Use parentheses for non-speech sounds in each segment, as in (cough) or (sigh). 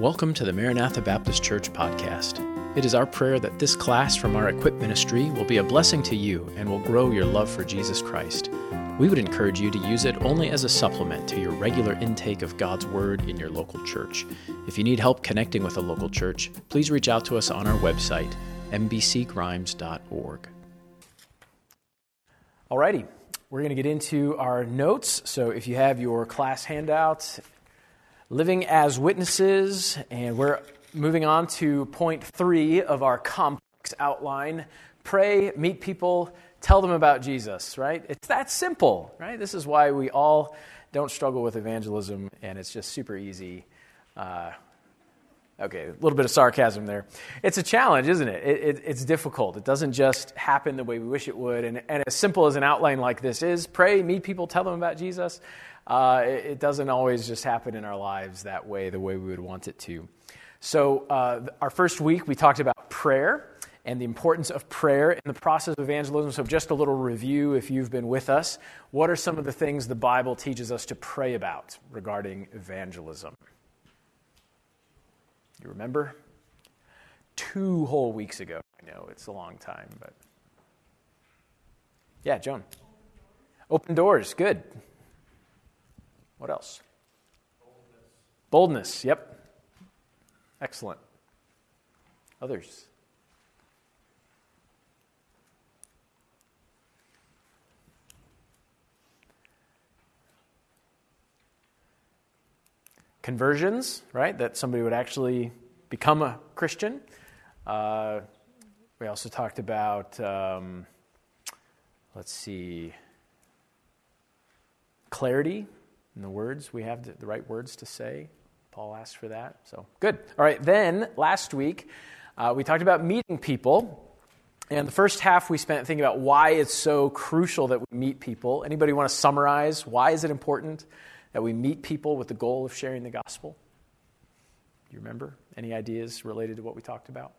Welcome to the Maranatha Baptist Church podcast. It is our prayer that this class from our Equip ministry will be a blessing to you and will grow your love for Jesus Christ. We would encourage you to use it only as a supplement to your regular intake of God's Word in your local church. If you need help connecting with a local church, please reach out to us on our website, mbcgrimes.org. Alrighty, we're going to get into our notes. So if you have your class handouts, living as witnesses, and we're moving on to point three of our complex outline pray, meet people, tell them about Jesus, right? It's that simple, right? This is why we all don't struggle with evangelism, and it's just super easy. Uh, okay, a little bit of sarcasm there. It's a challenge, isn't it? it, it it's difficult. It doesn't just happen the way we wish it would. And, and as simple as an outline like this is pray, meet people, tell them about Jesus uh, it, it, doesn't always just happen in our lives that way, the way we would want it to. So, uh, our first week, we talked about prayer and the importance of prayer in the process of evangelism. So, just a little review if you've been with us. What are some of the things the Bible teaches us to pray about regarding evangelism? You remember? Two whole weeks ago. I know it's a long time, but. Yeah, Joan. Open doors, good. What else? Boldness. Boldness, yep. Excellent. Others? Conversions, right? That somebody would actually become a Christian. Uh, we also talked about, um, let's see, clarity, in the words. We have the, right words to say. Paul asked for that. So good. All right. Then last week, uh, we talked about meeting people. And the first half we spent thinking about why it's so crucial that we meet people. Anybody want to summarize why is it important that we meet people with the goal of sharing the gospel? You remember any ideas related to what we talked about?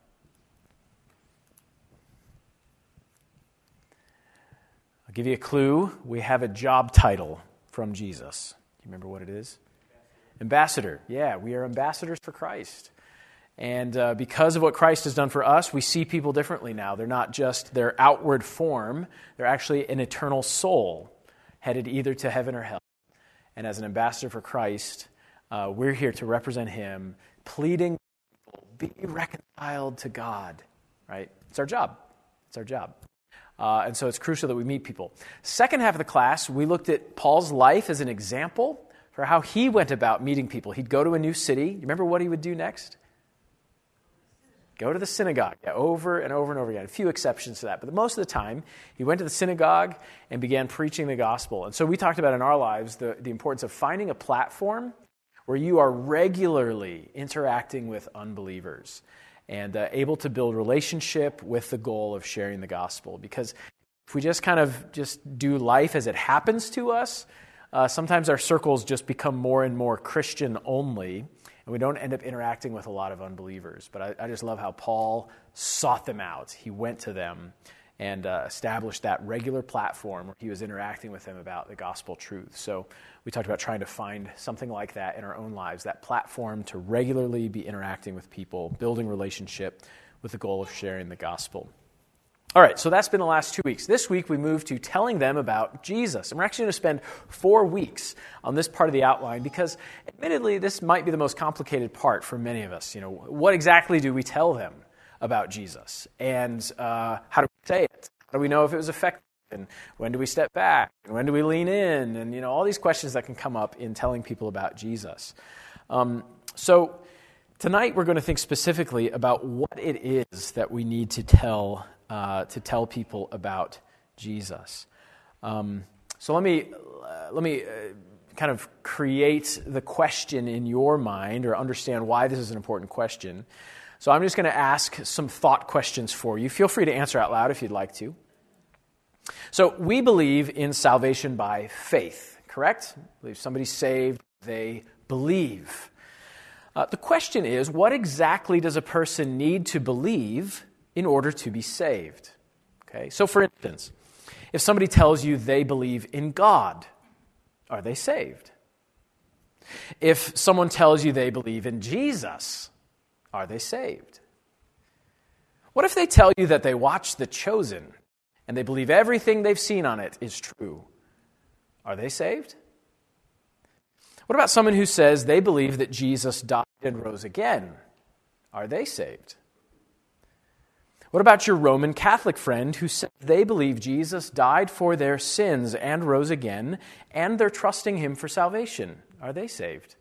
I'll give you a clue. We have a job title from Jesus. Remember what it is? Ambassador. Yeah, we are ambassadors for Christ. And uh, because of what Christ has done for us, we see people differently now. They're not just their outward form, they're actually an eternal soul headed either to heaven or hell. And as an ambassador for Christ, uh, we're here to represent Him, pleading, be reconciled to God, right? It's our job. It's our job. Uh, and so it's crucial that we meet people. Second half of the class, we looked at Paul's life as an example for how he went about meeting people. He'd go to a new city. You remember what he would do next? Go to the synagogue yeah, over and over and over again. A few exceptions to that. But most of the time, he went to the synagogue and began preaching the gospel. And so we talked about in our lives the, the importance of finding a platform where you are regularly interacting with unbelievers and uh, able to build relationship with the goal of sharing the gospel. Because if we just kind of just do life as it happens to us, uh, sometimes our circles just become more and more Christian only, and we don't end up interacting with a lot of unbelievers. But I, I just love how Paul sought them out. He went to them and uh, established that regular platform where he was interacting with them about the gospel truth. So we talked about trying to find something like that in our own lives, that platform to regularly be interacting with people, building relationship with the goal of sharing the gospel. All right, so that's been the last two weeks. This week we move to telling them about Jesus. And we're actually going to spend four weeks on this part of the outline because, admittedly, this might be the most complicated part for many of us. You know, what exactly do we tell them about Jesus? And uh, how do say it? How do we know if it was effective? and when do we step back? And when do we lean in? And you know all these questions that can come up in telling people about jesus. Um, so tonight we're going to think specifically about what it is that we need to tell uh, to tell people about jesus. Um, so let me uh, let me uh, kind of create the question in your mind or understand why this is an important question so i'm just going to ask some thought questions for you feel free to answer out loud if you'd like to so we believe in salvation by faith, correct? Believe somebody's saved, they believe. Uh, the question is what exactly does a person need to believe in order to be saved? Okay, so for instance, if somebody tells you they believe in God, are they saved? If someone tells you they believe in Jesus, are they saved? What if they tell you that they watched The Chosen and they believe everything they've seen on it is true? Are they saved? What about someone who says they believe that Jesus died and rose again? Are they saved? What about your Roman Catholic friend who says they believe Jesus died for their sins and rose again, and they're trusting him for salvation? Are they saved?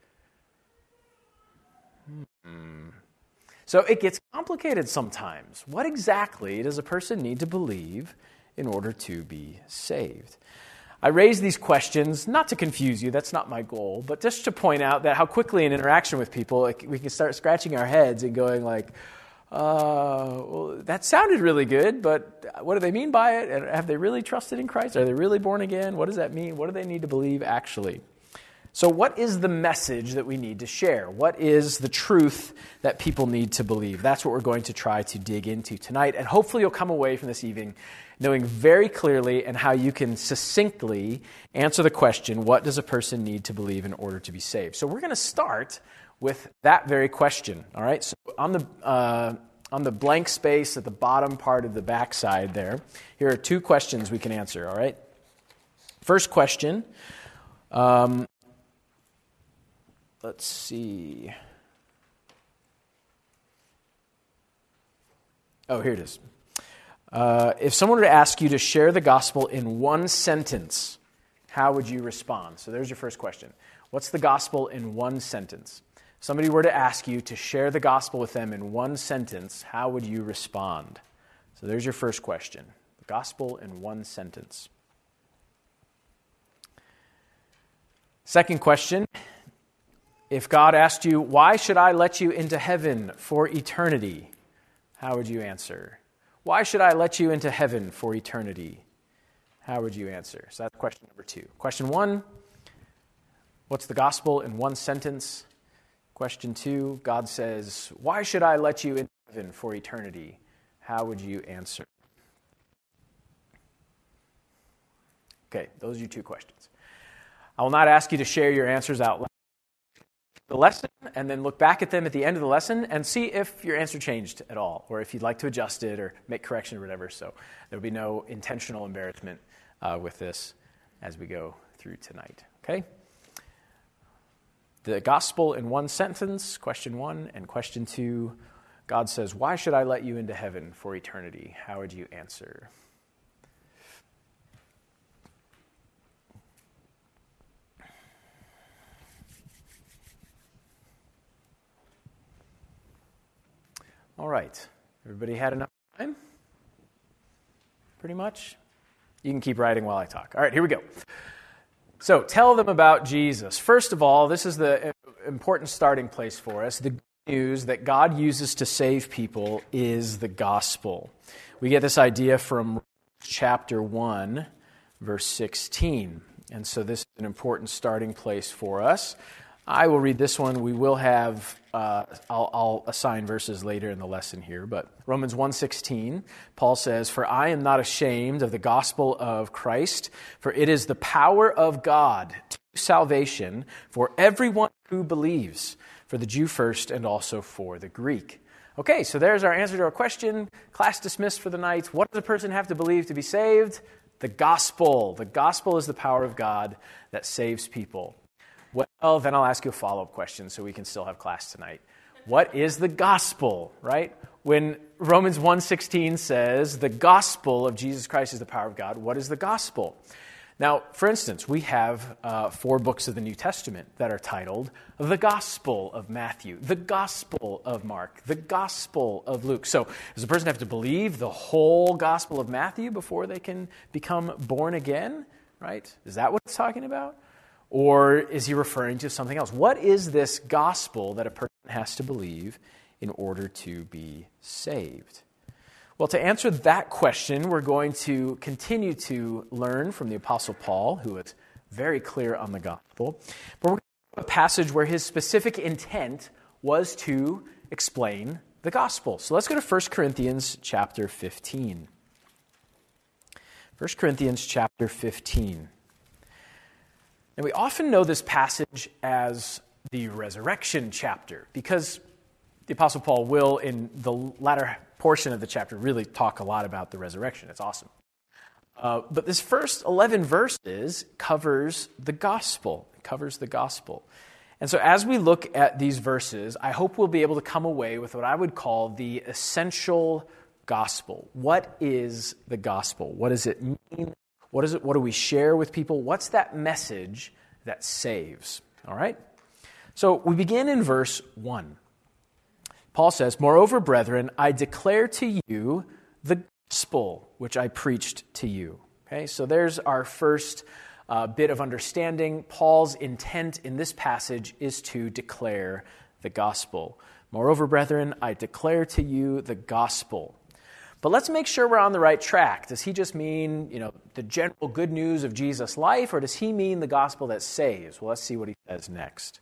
Hmm. So it gets complicated sometimes. What exactly does a person need to believe in order to be saved? I raise these questions not to confuse you, that's not my goal, but just to point out that how quickly in interaction with people we can start scratching our heads and going like, uh, well, that sounded really good, but what do they mean by it? And have they really trusted in Christ? Are they really born again? What does that mean? What do they need to believe actually? So, what is the message that we need to share? What is the truth that people need to believe? That's what we're going to try to dig into tonight. And hopefully, you'll come away from this evening knowing very clearly and how you can succinctly answer the question what does a person need to believe in order to be saved? So, we're going to start with that very question. All right? So, on the, uh, on the blank space at the bottom part of the backside there, here are two questions we can answer. All right? First question. Um, Let's see. Oh, here it is. Uh, if someone were to ask you to share the gospel in one sentence, how would you respond? So there's your first question. What's the gospel in one sentence? Somebody were to ask you to share the gospel with them in one sentence, how would you respond? So there's your first question. The gospel in one sentence. Second question if God asked you, Why should I let you into heaven for eternity? How would you answer? Why should I let you into heaven for eternity? How would you answer? So that's question number two. Question one What's the gospel in one sentence? Question two God says, Why should I let you into heaven for eternity? How would you answer? Okay, those are your two questions. I will not ask you to share your answers out loud the lesson and then look back at them at the end of the lesson and see if your answer changed at all or if you'd like to adjust it or make correction or whatever. So there'll be no intentional embarrassment uh, with this as we go through tonight. Okay? The gospel in one sentence, question one, and question two God says, Why should I let you into heaven for eternity? How would you answer? All right. Everybody had enough time? Pretty much? You can keep writing while I talk. All right, here we go. So, tell them about Jesus. First of all, this is the important starting place for us. The news that God uses to save people is the gospel. We get this idea from chapter 1, verse 16. And so, this is an important starting place for us. I will read this one. We will have, uh, I'll, I'll, assign verses later in the lesson here, but Romans 1.16, Paul says, For I am not ashamed of the gospel of Christ, for it is the power of God to salvation for everyone who believes, for the Jew first and also for the Greek. Okay, so there's our answer to our question. Class dismissed for the night. What does a person have to believe to be saved? The gospel. The gospel is the power of God that saves people. Well, then I'll ask you a follow up question so we can still have class tonight. What is the gospel, right? When Romans 1:16 says the gospel of Jesus Christ is the power of God, what is the gospel? Now, for instance, we have uh, four books of the New Testament that are titled the Gospel of Matthew, the Gospel of Mark, the Gospel of Luke. So, does a person have to believe the whole Gospel of Matthew before they can become born again? Right? Is that what it's talking about? Or is he referring to something else? What is this gospel that a person has to believe in order to be saved? Well, to answer that question, we're going to continue to learn from the Apostle Paul, who is very clear on the gospel. But we're going to a passage where his specific intent was to explain the gospel. So let's go to 1 Corinthians chapter 15. 1 Corinthians chapter 15. And we often know this passage as the resurrection chapter because the Apostle Paul will, in the latter portion of the chapter, really talk a lot about the resurrection. It's awesome. Uh, but this first 11 verses covers the gospel. It covers the gospel. And so, as we look at these verses, I hope we'll be able to come away with what I would call the essential gospel. What is the gospel? What does it mean? What, is it, what do we share with people? What's that message that saves? All right? So, we begin in verse 1. Paul says, Moreover, brethren, I declare to you the gospel which I preached to you. Okay, so there's our first uh, bit of understanding. Paul's intent in this passage is to declare the gospel. Moreover, brethren, I declare to you the gospel. But let's make sure we're on the right track. Does he just mean, you know, the general good news of Jesus' life, or does he mean the gospel that saves? Well, let's see what he says next.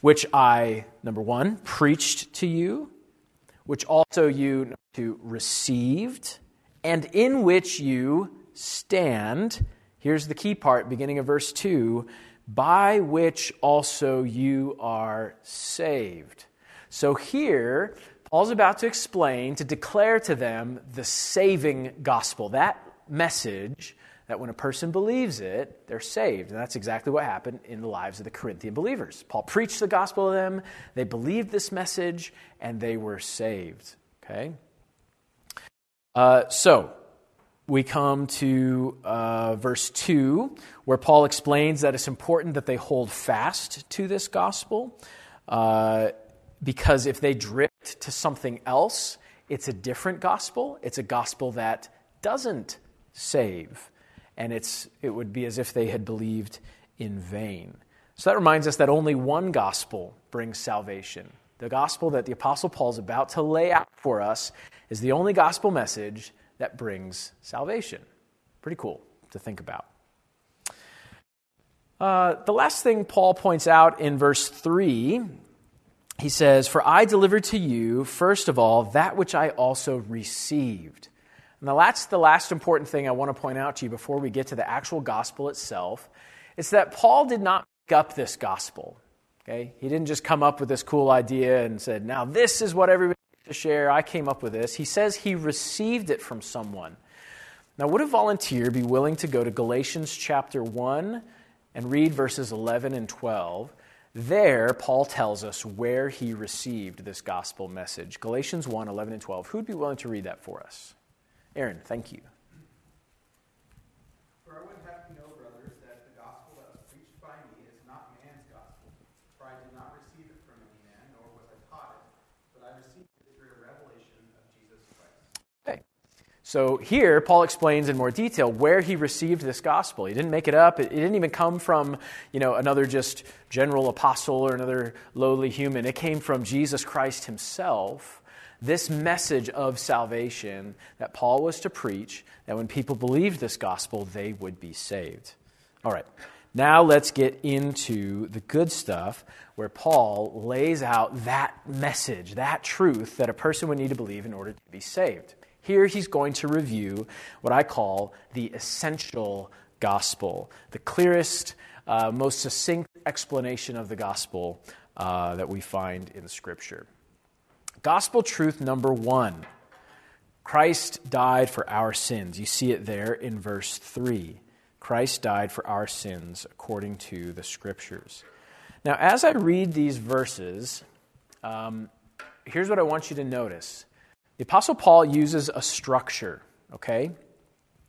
Which I, number one, preached to you, which also you to received, and in which you stand Here's the key part, beginning of verse 2 by which also you are saved. So here, Paul's about to explain, to declare to them the saving gospel. That message that when a person believes it, they're saved. And that's exactly what happened in the lives of the Corinthian believers. Paul preached the gospel to them, they believed this message, and they were saved. Okay? Uh, so, we come to uh, verse 2, where Paul explains that it's important that they hold fast to this gospel, uh, because if they drift to something else, it's a different gospel. It's a gospel that doesn't save, and it's, it would be as if they had believed in vain. So that reminds us that only one gospel brings salvation. The gospel that the Apostle Paul is about to lay out for us is the only gospel message that brings salvation. Pretty cool to think about. Uh, the last thing Paul points out in verse 3, he says, For I delivered to you, first of all, that which I also received. Now, that's the last important thing I want to point out to you before we get to the actual gospel itself. It's that Paul did not make up this gospel. Okay? He didn't just come up with this cool idea and said, Now, this is what everybody to share. I came up with this. He says he received it from someone. Now, would a volunteer be willing to go to Galatians chapter 1 and read verses 11 and 12? There, Paul tells us where he received this gospel message. Galatians 1 11 and 12. Who'd be willing to read that for us? Aaron, thank you. So here, Paul explains in more detail where he received this gospel. He didn't make it up. It, didn't even come from, you know, another just general apostle or another lowly human. It came from Jesus Christ himself. This message of salvation that Paul was to preach, that when people believed this gospel, they would be saved. All right. Now let's get into the good stuff where Paul lays out that message, that truth that a person would need to believe in order to be saved. Here he's going to review what I call the essential gospel, the clearest, uh, most succinct explanation of the gospel uh, that we find in Scripture. Gospel truth number one Christ died for our sins. You see it there in verse 3. Christ died for our sins according to the Scriptures. Now, as I read these verses, um, here's what I want you to notice the Apostle Paul uses a structure, okay?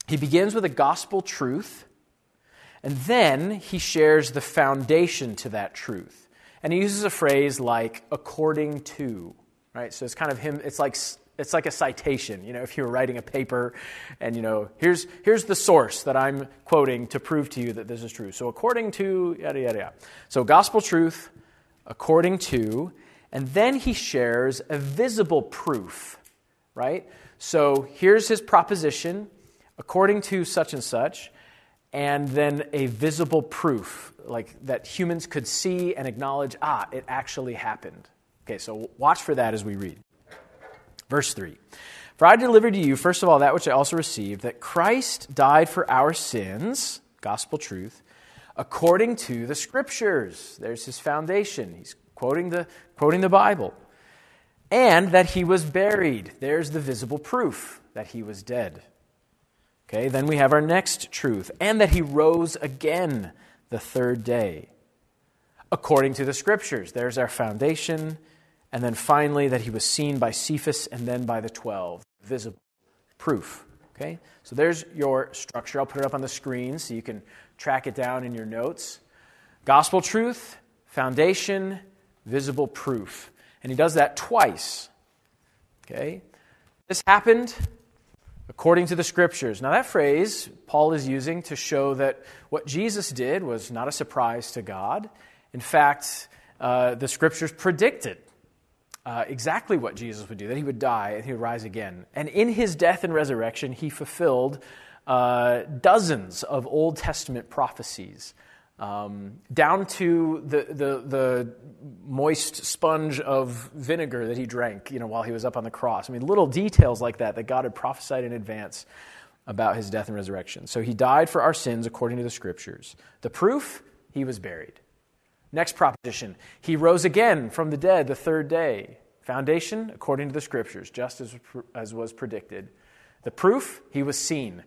He begins with a gospel truth, and then he shares the foundation to that truth. And he uses a phrase like according to, right? So it's kind of him, it's like it's like a citation, you know, if you were writing a paper and, you know, here's, here's the source that I'm quoting to prove to you that this is true. So, according to, yada, yada, yada. So, gospel truth, according to, and then he shares a visible proof right? So here's his proposition according to such and such, and then a visible proof, like that humans could see and acknowledge, ah, it actually happened. Okay, so watch for that as we read. Verse 3 For I delivered to you, first of all, that which I also received, that Christ died for our sins, gospel truth, according to the scriptures. There's his foundation. He's quoting the, quoting the Bible. And that he was buried. There's the visible proof that he was dead. Okay, then we have our next truth. And that he rose again the third day. According to the scriptures. There's our foundation. And then finally, that he was seen by Cephas and then by the twelve. Visible proof. Okay? So there's your structure. I'll put it up on the screen so you can track it down in your notes. Gospel truth, foundation, visible proof. And he does that twice. Okay? This happened according to the scriptures. Now, that phrase Paul is using to show that what Jesus did was not a surprise to God. In fact, uh, the scriptures predicted uh, exactly what Jesus would do that he would die and he would rise again. And in his death and resurrection, he fulfilled uh, dozens of Old Testament prophecies. Um, down to the, the, the, moist sponge of vinegar that he drank you know, while he was up on the cross. I mean, little details like that that God had prophesied in advance about his death and resurrection. So he died for our sins according to the scriptures. The proof, he was buried. Next proposition, he rose again from the dead the third day. Foundation, according to the scriptures, just as, as was predicted. The proof, he was seen.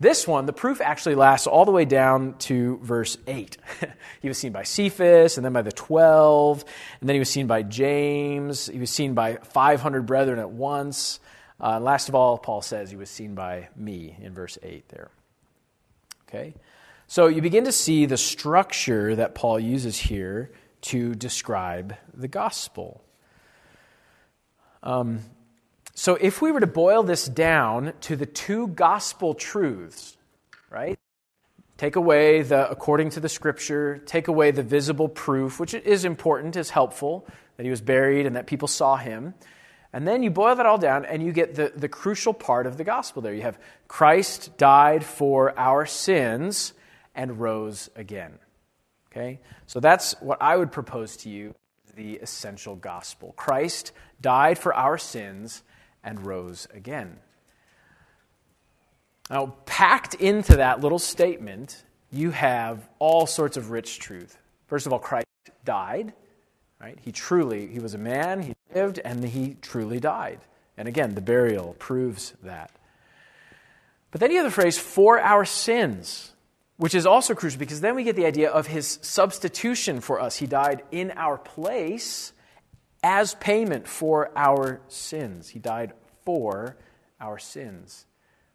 This one, the proof actually lasts all the way down to verse 8. (laughs) he was seen by Cephas, and then by the 12, and then he was seen by James. He was seen by 500 brethren at once. Uh, last of all, Paul says he was seen by me in verse 8 there. Okay? So you begin to see the structure that Paul uses here to describe the gospel. Um, so if we were to boil this down to the two gospel truths, right? Take away the according to the scripture, take away the visible proof, which is important, is helpful, that he was buried and that people saw him. And then you boil that all down and you get the, the crucial part of the gospel there. You have Christ died for our sins and rose again. Okay? So that's what I would propose to you the essential gospel. Christ died for our sins and rose again. Now, packed into that little statement, you have all sorts of rich truth. First of all, Christ died, right? He truly, he was a man, he lived, and he truly died. And again, the burial proves that. But then you have the phrase, for our sins which is also crucial because then we get the idea of his substitution for us. He died in our place as payment for our sins. He died for our sins.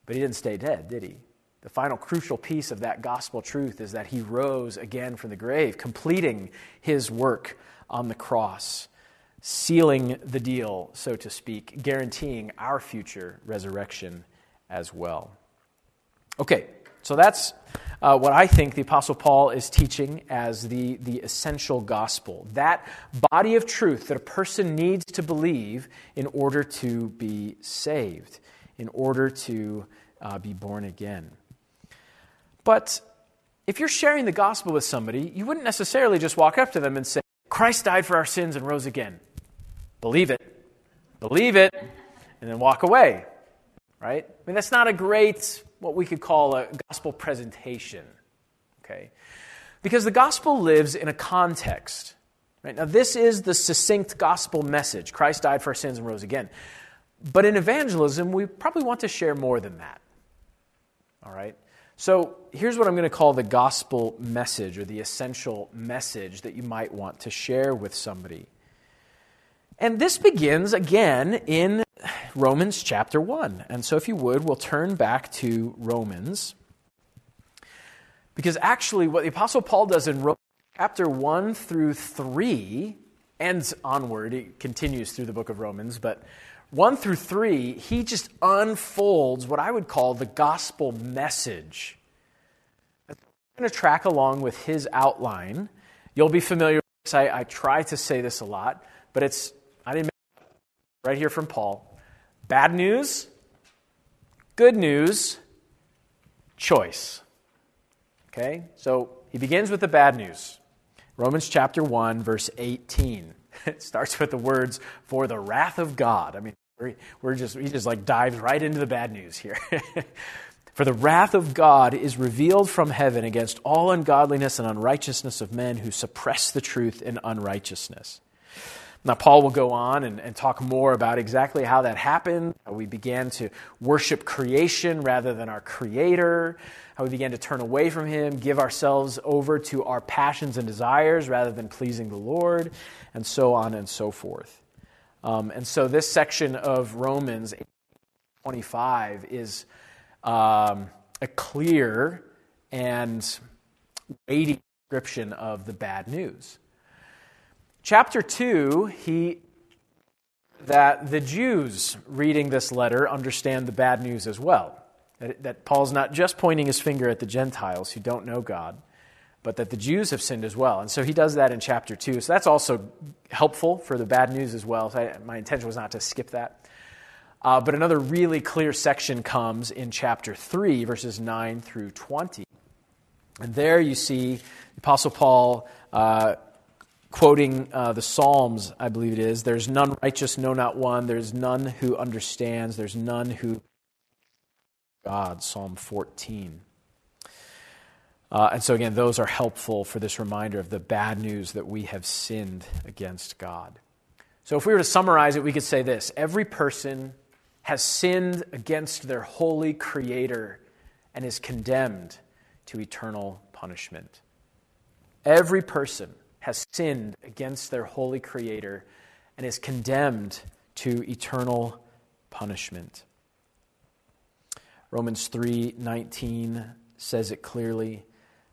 But he didn't stay dead, did he? The final crucial piece of that gospel truth is that he rose again from the grave, completing his work on the cross, sealing the deal, so to speak, guaranteeing our future resurrection as well. Okay, so that's uh, what I think the Apostle Paul is teaching as the, the essential gospel. That body of truth that a person needs to believe in order to be saved, in order to uh, be born again. But if you're sharing the gospel with somebody, you wouldn't necessarily just walk up to them and say, Christ died for our sins and rose again. Believe it. Believe it. And then walk away. Right? I mean, that's not a great what we could call a gospel presentation. Okay? Because the gospel lives in a context. Right? Now, this is the succinct gospel message Christ died for our sins and rose again. But in evangelism, we probably want to share more than that. All right? So here's what I'm going to call the gospel message or the essential message that you might want to share with somebody. And this begins again in Romans chapter 1. And so, if you would, we'll turn back to Romans. Because actually, what the Apostle Paul does in Romans chapter 1 through 3, and onward, it continues through the book of Romans, but 1 through 3, he just unfolds what I would call the gospel message. I'm going to track along with his outline. You'll be familiar with this. I, I try to say this a lot, but it's, I didn't right here from Paul. Bad news, good news, choice. Okay? So he begins with the bad news. Romans chapter 1, verse 18. (laughs) It starts with the words, for the wrath of God. I mean, we're just, he just like dives right into the bad news here. (laughs) For the wrath of God is revealed from heaven against all ungodliness and unrighteousness of men who suppress the truth in unrighteousness. Now, Paul will go on and, and, talk more about exactly how that happened, how we began to worship creation rather than our Creator, how we began to turn away from Him, give ourselves over to our passions and desires rather than pleasing the Lord, and so on and so forth. Um, and so, this section of Romans 25 is um, a clear and weighty description of the bad news. Chapter 2, he that the Jews reading this letter understand the bad news as well. That, that, Paul's not just pointing his finger at the Gentiles who don't know God, but that the Jews have sinned as well. And so he does that in chapter 2. So that's also helpful for the bad news as well. So I, my intention was not to skip that. Uh, but another really clear section comes in chapter 3, verses 9 through 20. And there you see the Apostle Paul uh, quoting uh, the Psalms, I believe it is. There's none righteous, no, not one. There's none who understands. There's none who. God, Psalm 14. Uh, and so, again, those are helpful for this reminder of the bad news that we have sinned against God. So, if we were to summarize it, we could say this every person has sinned against their holy Creator and is condemned to eternal punishment. Every person has sinned against their holy Creator and is condemned to eternal punishment. Romans 3:19 says it clearly.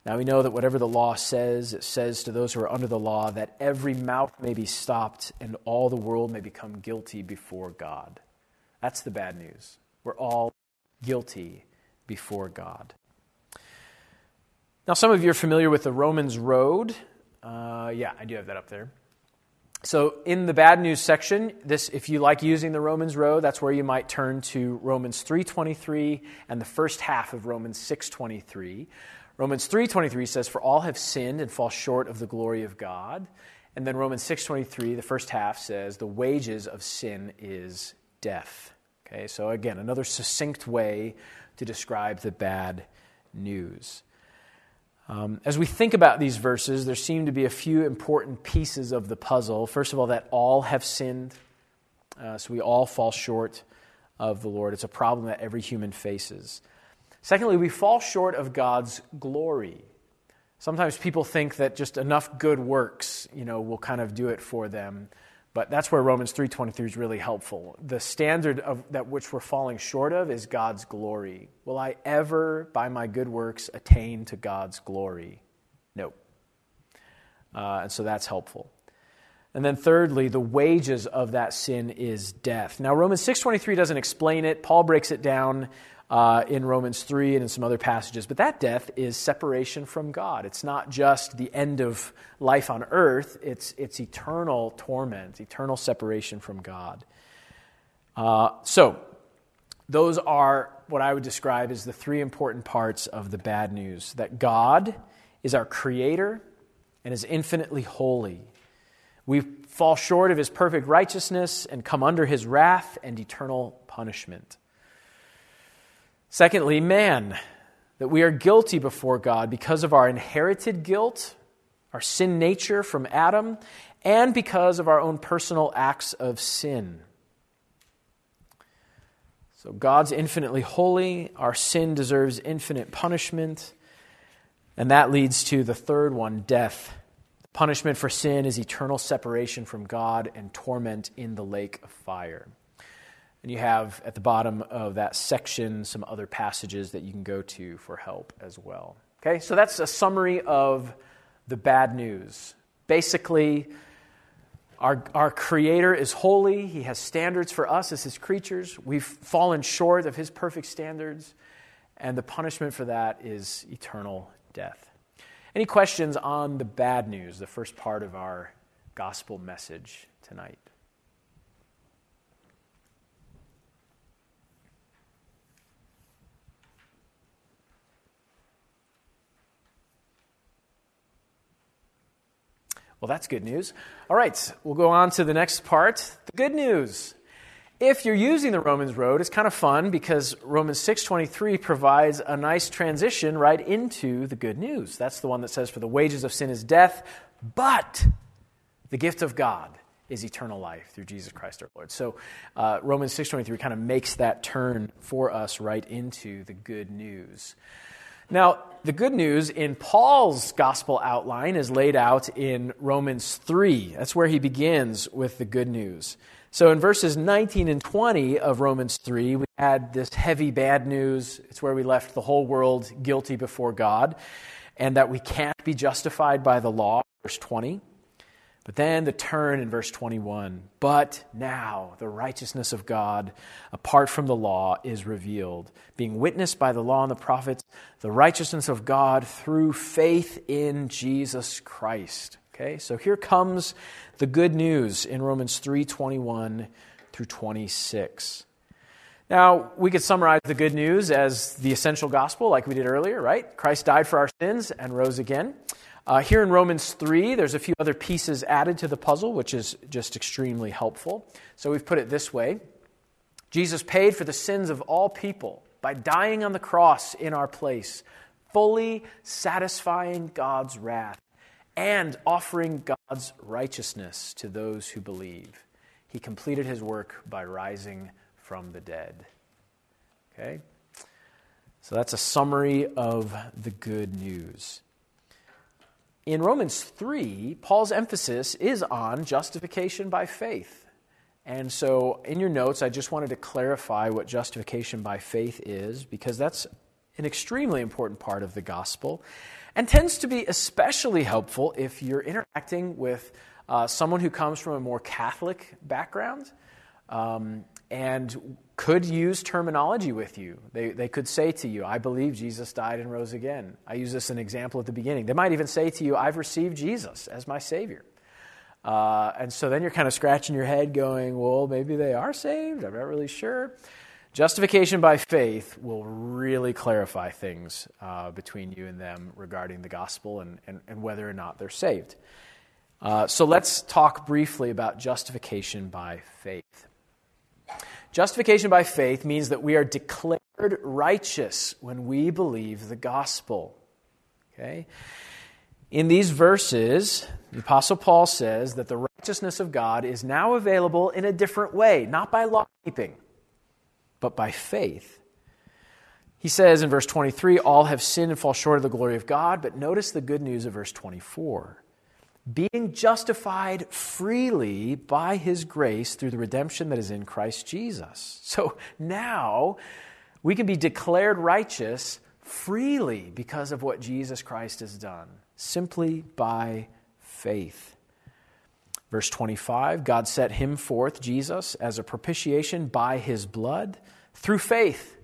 Now we know that whatever the law says, it says to those who are under the law that every mouth may be stopped and all the world may become guilty before God. That's the bad news. We're all guilty before God. Now, some of you are familiar with the Romans Road. Uh, yeah, I do have that up there. So, in the bad news section, this, if you like using the Romans Road, that's where you might turn to Romans 3:23 and the first half of Romans 6:23. Romans 3:23 says, "For all have sinned and fall short of the glory of God." And then Romans 6:23, the first half says, "The wages of sin is death." Okay, so again, another succinct way to describe the bad news. Um, as we think about these verses, there seem to be a few important pieces of the puzzle. First of all, that all have sinned, uh, so we all fall short of the Lord. It's a problem that every human faces. Secondly, we fall short of God's glory. Sometimes people think that just enough good works, you know, will kind of do it for them. But that's where Romans 3:23 is really helpful. The standard of that which we're falling short of is God's glory. Will I ever by my good works attain to God's glory? No. Uh, and so that's helpful. And then thirdly, the wages of that sin is death. Now Romans 6:23 doesn't explain it. Paul breaks it down uh, in Romans 3 and in some other passages. But that death is separation from God. It's not just the end of life on earth, it's, it's eternal torment, eternal separation from God. Uh, so, those are what I would describe as the three important parts of the bad news that God is our creator and is infinitely holy. We fall short of his perfect righteousness and come under his wrath and eternal punishment. Secondly, man, that we are guilty before God because of our inherited guilt, our sin nature from Adam, and because of our own personal acts of sin. So God's infinitely holy, our sin deserves infinite punishment, and that leads to the third one death. The punishment for sin is eternal separation from God and torment in the lake of fire. And you have at the bottom of that section some other passages that you can go to for help as well. Okay, so that's a summary of the bad news. Basically, our, our Creator is holy. He has standards for us as His creatures. We've fallen short of His perfect standards, and the punishment for that is eternal death. Any questions on the bad news, the first part of our gospel message tonight? Well, that's good news. All right, we'll go on to the next part the good news. If you're using the Romans road, it's kind of fun because Romans 6:23 provides a nice transition right into the good news. That's the one that says for the wages of sin is death, but the gift of God is eternal life through Jesus Christ our Lord. So uh, Romans 6:23 kind of makes that turn for us right into the good news. Now, the good news in Paul's gospel outline is laid out in Romans 3. That's where he begins with the good news. So in verses 19 and 20 of Romans 3, we had this heavy bad news. It's where we left the whole world guilty before God and that we can't be justified by the law, verse 20. But then the turn in verse 21 But now the righteousness of God, apart from the law, is revealed, being witnessed by the law and the prophets, the righteousness of God through faith in Jesus Christ. Okay, so here comes the good news in Romans 3:21 through 26. Now, we could summarize the good news as the essential gospel, like we did earlier, right? Christ died for our sins and rose again. Uh, here in Romans 3, there's a few other pieces added to the puzzle, which is just extremely helpful. So we've put it this way Jesus paid for the sins of all people by dying on the cross in our place, fully satisfying God's wrath and offering God's righteousness to those who believe. He completed his work by rising from the dead. Okay? So that's a summary of the good news. In Romans 3, Paul's emphasis is on justification by faith. And so in your notes, I just wanted to clarify what justification by faith is, because that's an extremely important part of the gospel and tends to be especially helpful if you're interacting with uh, someone who comes from a more Catholic background um, and could use terminology with you. They, they could say to you, I believe Jesus died and rose again. I use this as an example at the beginning. They might even say to you, I've received Jesus as my Savior. Uh, and so then you're kind of scratching your head going, well, maybe they are saved. I'm not really sure. Justification by faith will really clarify things uh, between you and them regarding the gospel and, and, and whether or not they're saved. Uh, so let's talk briefly about justification by faith. Justification by faith means that we are declared righteous when we believe the gospel. Okay? In these verses, the Apostle Paul says that the righteousness of God is now available in a different way, not by law keeping but by faith. He says in verse 23, All have sinned and fall short of the glory of God. But notice the good news of verse 24 being justified freely by his grace through the redemption that is in Christ Jesus. So now we can be declared righteous freely because of what Jesus Christ has done, simply by faith. Verse 25 God set him forth, Jesus, as a propitiation by his blood through faith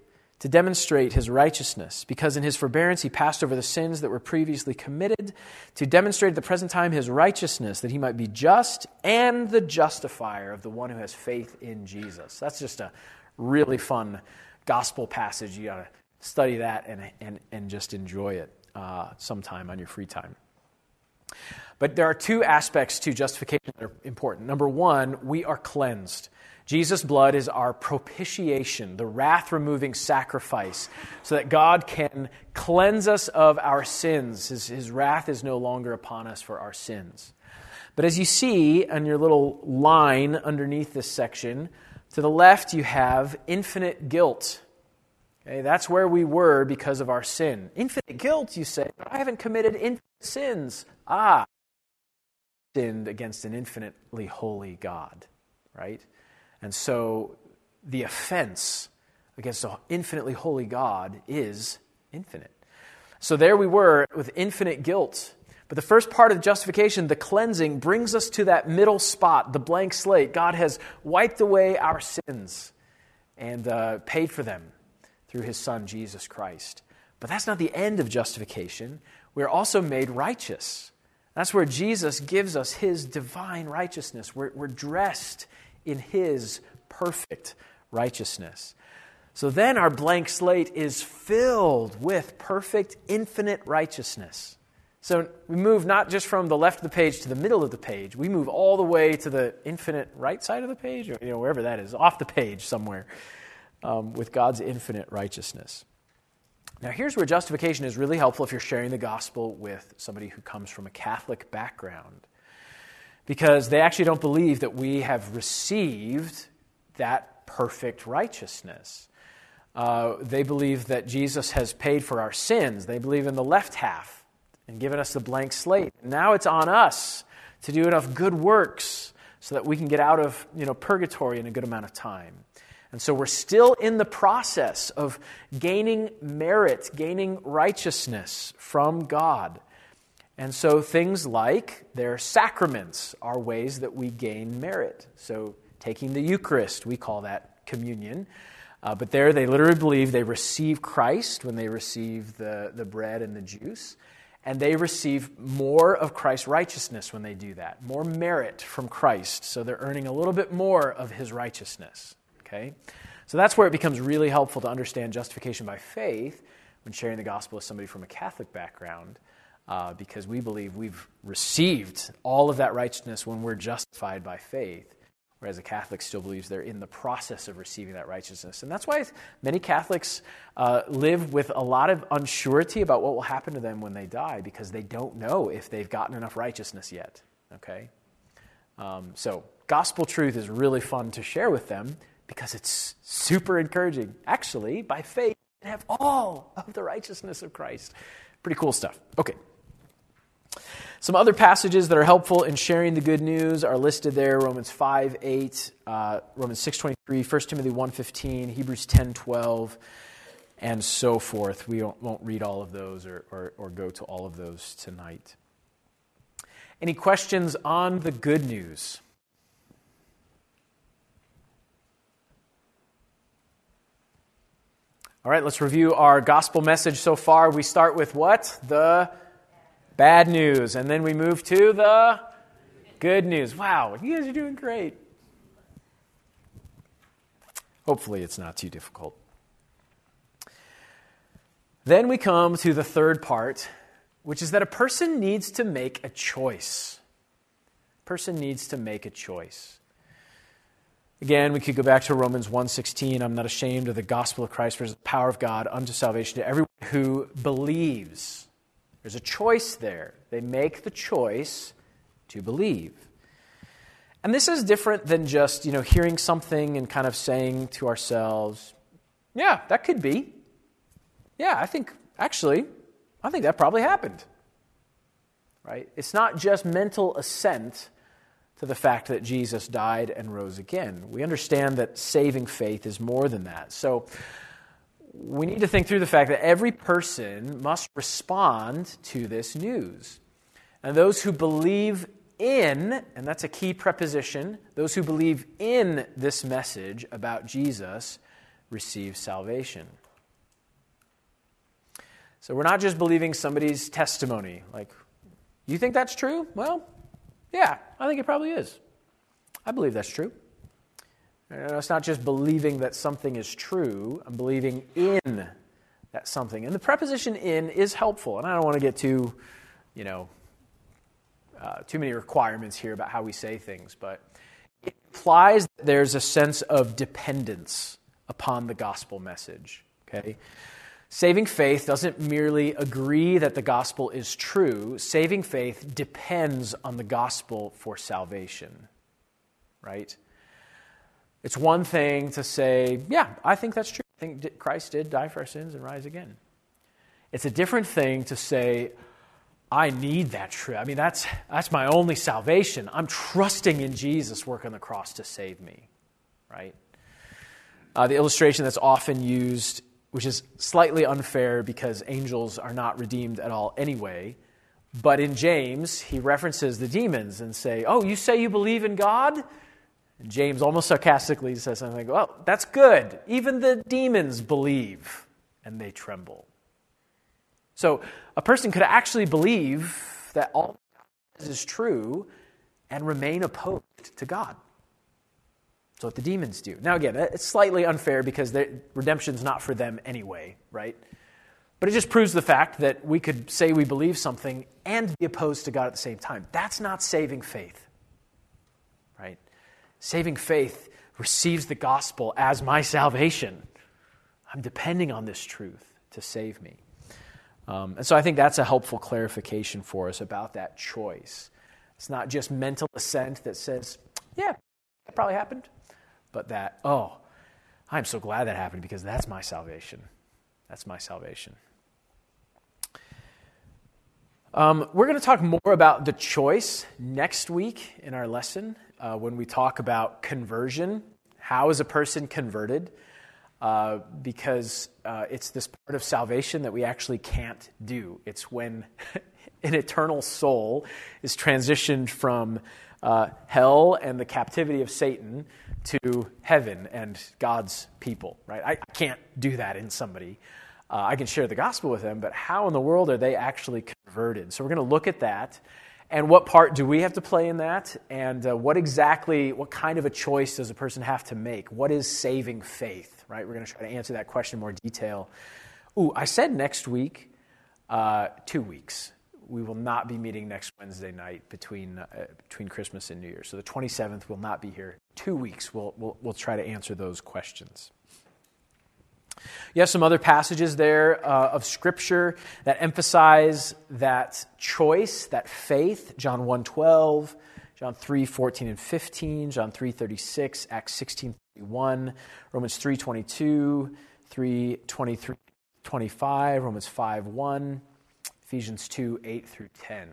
to demonstrate his righteousness, because in his forbearance he passed over the sins that were previously committed, to demonstrate at the present time his righteousness, that he might be just and the justifier of the one who has faith in Jesus. That's just a really fun gospel passage. You got to study that and, and, and just enjoy it uh, sometime on your free time. But there are two aspects to justification that are important. Number one, we are cleansed. Jesus' blood is our propitiation, the wrath removing sacrifice, so that God can cleanse us of our sins. His, his wrath is no longer upon us for our sins. But as you see on your little line underneath this section, to the left you have infinite guilt. Okay, that's where we were because of our sin. Infinite guilt, you say. I haven't committed infinite sins. Ah, sinned against an infinitely holy God, right? And so the offense against an infinitely holy God is infinite. So there we were with infinite guilt. But the first part of justification, the cleansing, brings us to that middle spot, the blank slate. God has wiped away our sins and uh, paid for them through his Son, Jesus Christ. But that's not the end of justification. We're also made righteous. That's where Jesus gives us his divine righteousness. We're, we're dressed in his perfect righteousness. So then our blank slate is filled with perfect, infinite righteousness. So we move not just from the left of the page to the middle of the page, we move all the way to the infinite right side of the page, or you know, wherever that is, off the page somewhere, um, with God's infinite righteousness. Now, here's where justification is really helpful if you're sharing the gospel with somebody who comes from a Catholic background, because they actually don't believe that we have received that perfect righteousness. Uh, they believe that Jesus has paid for our sins. They believe in the left half and given us the blank slate. Now it's on us to do enough good works so that we can get out of you know, purgatory in a good amount of time. And so we're still in the process of gaining merit, gaining righteousness from God. And so things like their sacraments are ways that we gain merit. So taking the Eucharist, we call that communion. Uh, but there they literally believe they receive Christ when they receive the, the bread and the juice and they receive more of Christ's righteousness when they do that, more merit from Christ. So they're earning a little bit more of his righteousness. Okay? So that's where it becomes really helpful to understand justification by faith when sharing the gospel with somebody from a Catholic background, uh, because we believe we've received all of that righteousness when we're justified by faith whereas a Catholic still believes they're in the process of receiving that righteousness. And that's why many Catholics uh, live with a lot of unsurety about what will happen to them when they die because they don't know if they've gotten enough righteousness yet. Okay? Um, so, gospel truth is really fun to share with them because it's super encouraging. Actually, by faith, have all of the righteousness of Christ. Pretty cool stuff. Okay. Some other passages that are helpful in sharing the good news are listed there Romans 5 8, uh, Romans 6 23, 1 Timothy 1 15, Hebrews 10 12, and so forth. We won't read all of those or, or, or go to all of those tonight. Any questions on the good news? All right, let's review our gospel message so far. We start with what? The Bad news. And then we move to the good news. Wow, you guys are doing great. Hopefully, it's not too difficult. Then we come to the third part, which is that a person needs to make a choice. A person needs to make a choice. Again, we could go back to Romans 1:16, I'm not ashamed of the gospel of Christ for the power of God unto salvation to everyone who believes. There's a choice there. They make the choice to believe. And this is different than just, you know, hearing something and kind of saying to ourselves, yeah, that could be. Yeah, I think, actually, I think that probably happened. Right? It's not just mental assent to the fact that Jesus died and rose again. We understand that saving faith is more than that. So, we need to think through the fact that every person must respond to this news. And those who believe in, and that's a key preposition, those who believe in this message about Jesus receive salvation. So we're not just believing somebody's testimony. Like, you think that's true? Well, yeah, I think it probably is. I believe that's true. It's not just believing that something is true, I'm believing in that something. And the preposition in is helpful. And I don't want to get too, you know, uh, too many requirements here about how we say things, but it implies that there's a sense of dependence upon the gospel message. Okay? Saving faith doesn't merely agree that the gospel is true, saving faith depends on the gospel for salvation. Right? It's one thing to say, yeah, I think that's true. I think Christ did die for our sins and rise again. It's a different thing to say, I need that truth. I mean, that's, that's my only salvation. I'm trusting in Jesus' work on the cross to save me, right? Uh, the illustration that's often used, which is slightly unfair because angels are not redeemed at all anyway, but in James, he references the demons and say, Oh, you say you believe in God? And James almost sarcastically says something like, Well, that's good. Even the demons believe and they tremble. So a person could actually believe that all is true and remain opposed to God. That's what the demons do. Now, again, it's slightly unfair because redemption's not for them anyway, right? But it just proves the fact that we could say we believe something and be opposed to God at the same time. That's not saving faith. Saving faith receives the gospel as my salvation. I'm depending on this truth to save me. Um, and so I think that's a helpful clarification for us about that choice. It's not just mental assent that says, yeah, that probably happened, but that, oh, I'm so glad that happened because that's my salvation. That's my salvation. Um, we're going to talk more about the choice next week in our lesson uh, when we talk about conversion. How is a person converted? Uh, because uh, it's this part of salvation that we actually can't do. It's when (laughs) an eternal soul is transitioned from uh, hell and the captivity of Satan to heaven and God's people, right? I, I can't do that in somebody. Uh, I can share the gospel with them, but how in the world are they actually converted? So we're going to look at that. And what part do we have to play in that? And uh, what exactly, what kind of a choice does a person have to make? What is saving faith, right? We're going to try to answer that question in more detail. Ooh, I said next week, uh, two weeks. We will not be meeting next Wednesday night between, uh, between Christmas and New Year. So the 27th will not be here. Two weeks, we'll, we'll, we'll try to answer those questions. You have some other passages there uh, of Scripture that emphasize that choice, that faith. John 1 12, John 3 14 and 15, John 3 36, Acts 16 31, Romans 3 22, 3 23 25, Romans 5 1, Ephesians 2 8 through 10.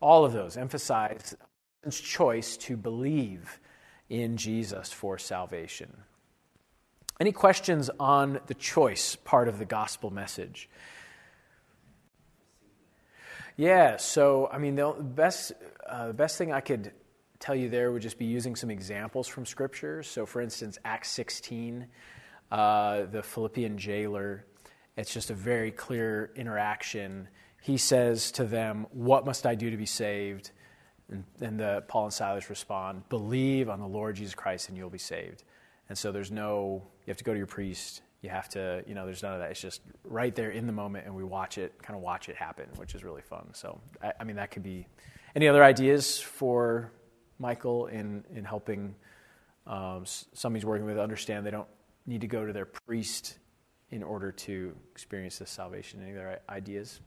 All of those emphasize choice to believe in Jesus for salvation. Any questions on the choice part of the gospel message? Yeah, so I mean, the best, uh, the best thing I could tell you there would just be using some examples from Scripture. So, for instance, Acts 16, uh, the Philippian jailer, it's just a very clear interaction. He says to them, What must I do to be saved? And, and the, Paul and Silas respond, Believe on the Lord Jesus Christ and you'll be saved. And so there's no, you have to go to your priest. You have to, you know, there's none of that. It's just right there in the moment, and we watch it, kind of watch it happen, which is really fun. So, I, I mean, that could be. Any other ideas for Michael in, in helping um, some he's working with understand they don't need to go to their priest in order to experience this salvation? Any other ideas?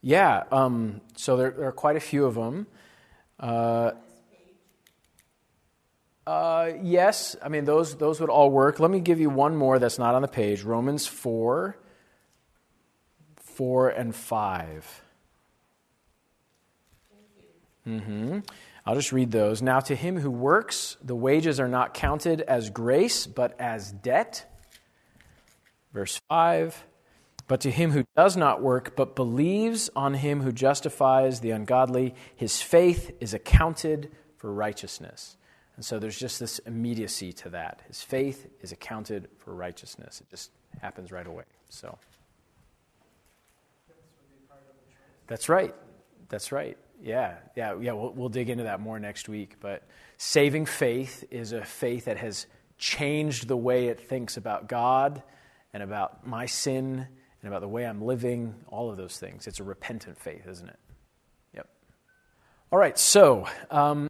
Yeah, um, so there, there, are quite a few of them. Uh, uh, yes, I mean, those, those would all work. Let me give you one more that's not on the page Romans 4, 4 and 5. Mm-hmm. I'll just read those. Now, to him who works, the wages are not counted as grace, but as debt. Verse 5. But to him who does not work, but believes on him who justifies the ungodly, his faith is accounted for righteousness. And so there's just this immediacy to that. His faith is accounted for righteousness. It just happens right away. So That's right. That's right. Yeah, yeah, yeah. We'll, we'll dig into that more next week. But saving faith is a faith that has changed the way it thinks about God and about my sin and about the way I'm living, all of those things. It's a repentant faith, isn't it? Yep. All right, so um,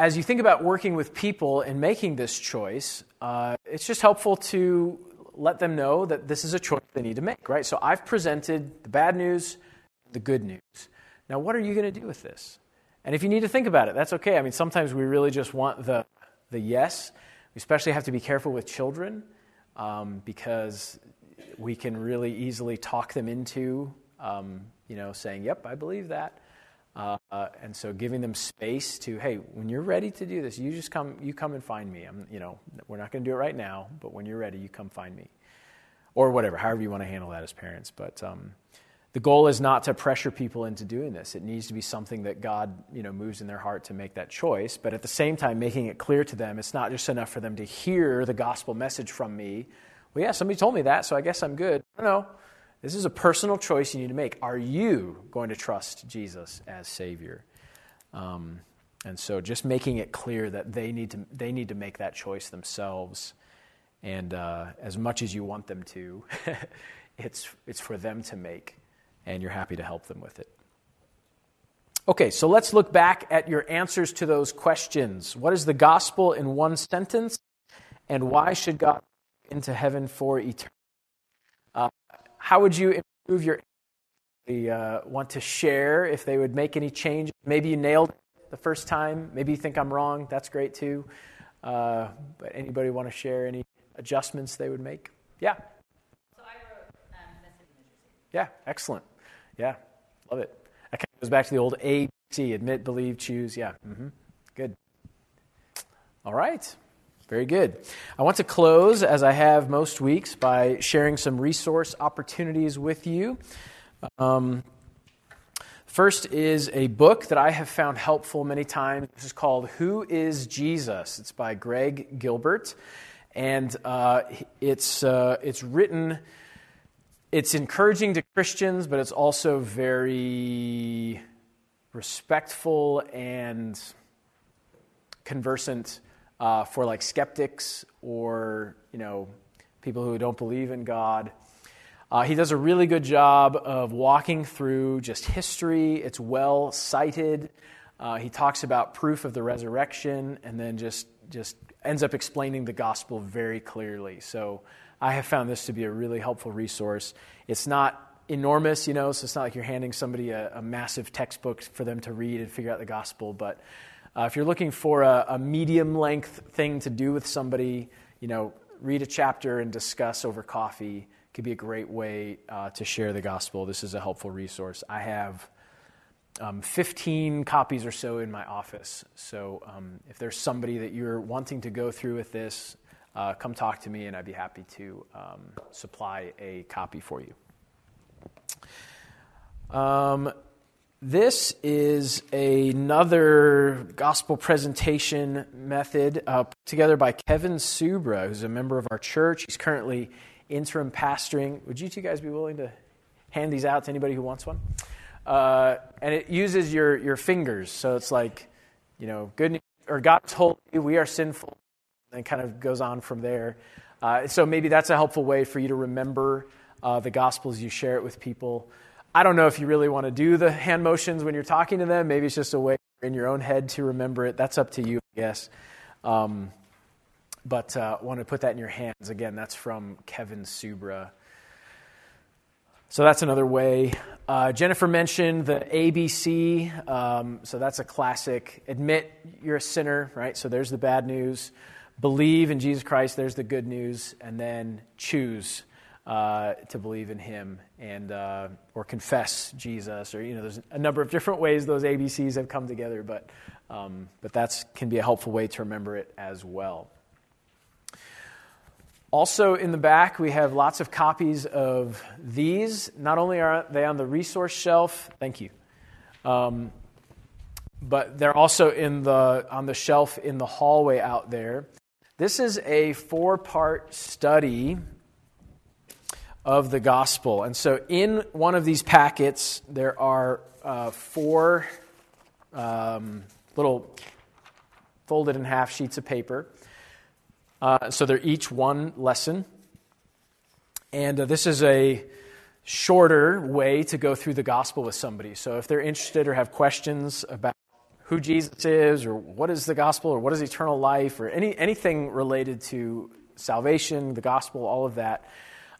as you think about working with people and making this choice, uh, it's just helpful to let them know that this is a choice they need to make, right? So I've presented the bad news, the good news. Now, what are you going to do with this? And if you need to think about it, that's okay. I mean, sometimes we really just want the, the yes. We especially have to be careful with children um, because we can really easily talk them into, um, you know, saying, yep, I believe that. Uh, and so giving them space to, hey, when you're ready to do this, you just come, you come and find me. I'm, you know, we're not going to do it right now, but when you're ready, you come find me, or whatever, however you want to handle that as parents. But um, the goal is not to pressure people into doing this. It needs to be something that God, you know, moves in their heart to make that choice. But at the same time, making it clear to them, it's not just enough for them to hear the gospel message from me. Well, yeah, somebody told me that, so I guess I'm good. No, no. This is a personal choice you need to make. Are you going to trust Jesus as Savior? Um, and so just making it clear that they need to, they need to make that choice themselves. And uh, as much as you want them to, (laughs) it's, it's for them to make, and you're happy to help them with it. Okay, so let's look back at your answers to those questions. What is the gospel in one sentence? And why should God into heaven for eternity? How would you improve your uh, want to share if they would make any changes? Maybe you nailed it the first time. Maybe you think I'm wrong. That's great too. Uh, but anybody want to share any adjustments they would make? Yeah. So I wrote um, message Yeah, excellent. Yeah, love it. That kind of goes back to the old ABC admit, believe, choose. Yeah, mm-hmm. good. All right. Very good. I want to close, as I have most weeks, by sharing some resource opportunities with you. Um, first is a book that I have found helpful many times. This is called Who is Jesus? It's by Greg Gilbert. And uh, it's, uh, it's written, it's encouraging to Christians, but it's also very respectful and conversant uh, for like skeptics or, you know, people who don't believe in God. Uh, he does a really good job of walking through just history. It's well cited. Uh, he talks about proof of the resurrection and then just, just ends up explaining the gospel very clearly. So I have found this to be a really helpful resource. It's not enormous, you know, so it's not like you're handing somebody a, a massive textbook for them to read and figure out the gospel. But uh, if you're looking for a, a medium length thing to do with somebody, you know, read a chapter and discuss over coffee could be a great way uh, to share the gospel. This is a helpful resource. I have um, 15 copies or so in my office. So um, if there's somebody that you're wanting to go through with this, uh, come talk to me and I'd be happy to um, supply a copy for you. This is another gospel presentation method uh, put together by Kevin Subra, who's a member of our church. He's currently interim pastoring. Would you two guys be willing to hand these out to anybody who wants one? Uh, and it uses your, your fingers. So it's like, you know, good news, or God told you we are sinful, and kind of goes on from there. Uh, so maybe that's a helpful way for you to remember uh, the gospels you share it with people. I don't know if you really want to do the hand motions when you're talking to them. Maybe it's just a way in your own head to remember it. That's up to you, I guess. Um, but uh, want to put that in your hands. Again, that's from Kevin Subra. So that's another way. Uh, Jennifer mentioned the ABC. Um, so that's a classic. Admit you're a sinner, right? So there's the bad news. Believe in Jesus Christ, there's the good news. And then choose uh, to believe in Him and uh, or confess Jesus. Or, you know, there's a number of different ways those ABCs have come together, but, um, but that can be a helpful way to remember it as well. Also, in the back, we have lots of copies of these. Not only are they on the resource shelf, thank you, um, but they're also in the, on the shelf in the hallway out there. This is a four part study of the gospel. And so, in one of these packets, there are uh, four um, little folded in half sheets of paper. Uh, so they're each one lesson. And uh, this is a shorter way to go through the gospel with somebody. So if they're interested or have questions about who Jesus is, or what is the gospel, or what is eternal life, or any, anything related to salvation, the gospel, all of that,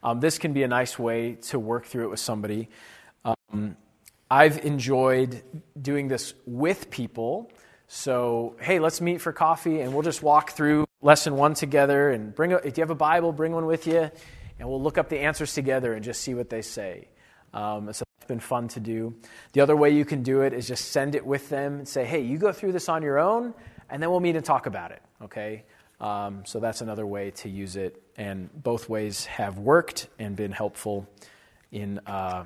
um, this can be a nice way to work through it with somebody. Um, I've enjoyed doing this with people. So, hey, let's meet for coffee and we'll just walk through lesson one together and bring a, if you have a Bible, bring one with you, and we'll look up the answers together and just see what they say. Um, so it's been fun to do. The other way you can do it is just send it with them and say, hey, you go through this on your own, and then we'll meet and talk about it. Okay? Um, so that's another way to use it, and both ways have worked and been helpful in uh,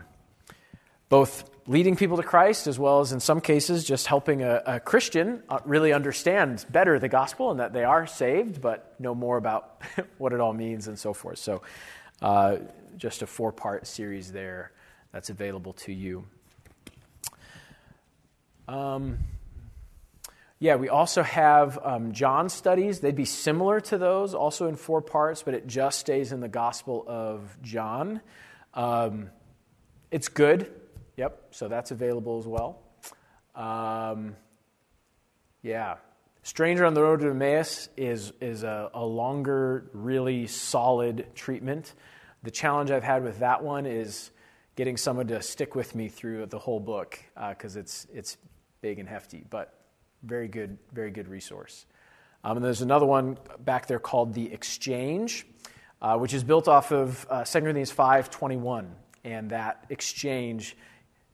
both leading people to Christ, as well as in some cases just helping a, a Christian uh, really understand better the gospel and that they are saved, but know more about (laughs) what it all means and so forth. So, uh, just a four part series there that's available to you. Um, yeah, we also have um, John studies. They'd be similar to those, also in four parts, but it just stays in the Gospel of John. Um, it's good. Yep. So that's available as well. Um, yeah. Stranger on the Road to Emmaus is, is a, a longer, really solid treatment. The challenge I've had with that one is getting someone to stick with me through the whole book because uh, it's, it's big and hefty, but very good, very good resource. Um, and there's another one back there called The Exchange, uh, which is built off of uh, 2 Corinthians 5.21. And that exchange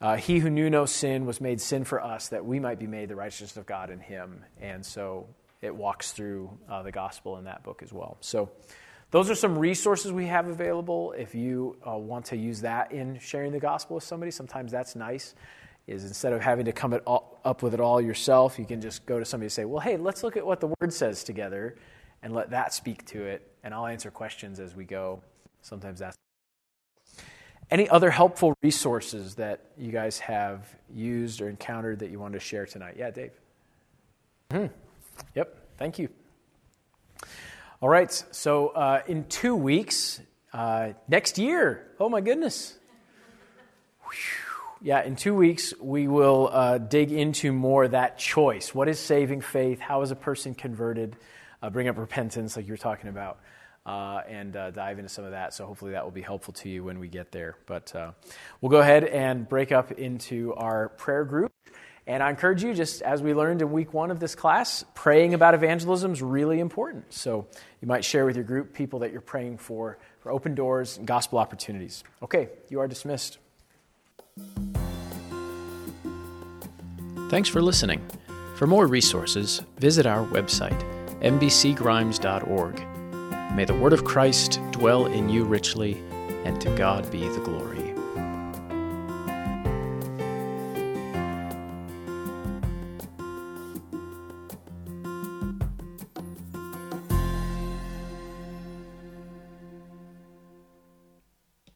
uh, he who knew no sin was made sin for us that we might be made the righteousness of God in him. And so it walks through uh, the gospel in that book as well. So those are some resources we have available. If you uh, want to use that in sharing the gospel with somebody, sometimes that's nice. Is instead of having to come all, up with it all yourself, you can just go to somebody and say, Well, hey, let's look at what the word says together and let that speak to it. And I'll answer questions as we go. Sometimes that's any other helpful resources that you guys have used or encountered that you want to share tonight? Yeah, Dave. hmm Yep, thank you. All right, so uh, in two weeks, uh, next year, oh my goodness. Whew. Yeah, in two weeks, we will uh, dig into more that choice. What is saving faith? How is a person converted? Uh, bring up repentance, like you were talking about uh, and uh, dive into some of that. So hopefully that will be helpful to you when we get there. But uh, we'll go ahead and break up into our prayer group. And I encourage you, just as we learned in week one of this class, praying about evangelism is really important. So you might share with your group people that you're praying for for open doors and gospel opportunities. Okay, you are dismissed. Thanks for listening. For more resources, visit our website, mbcgrimes.org. May the word of Christ dwell in you richly, and to God be the glory.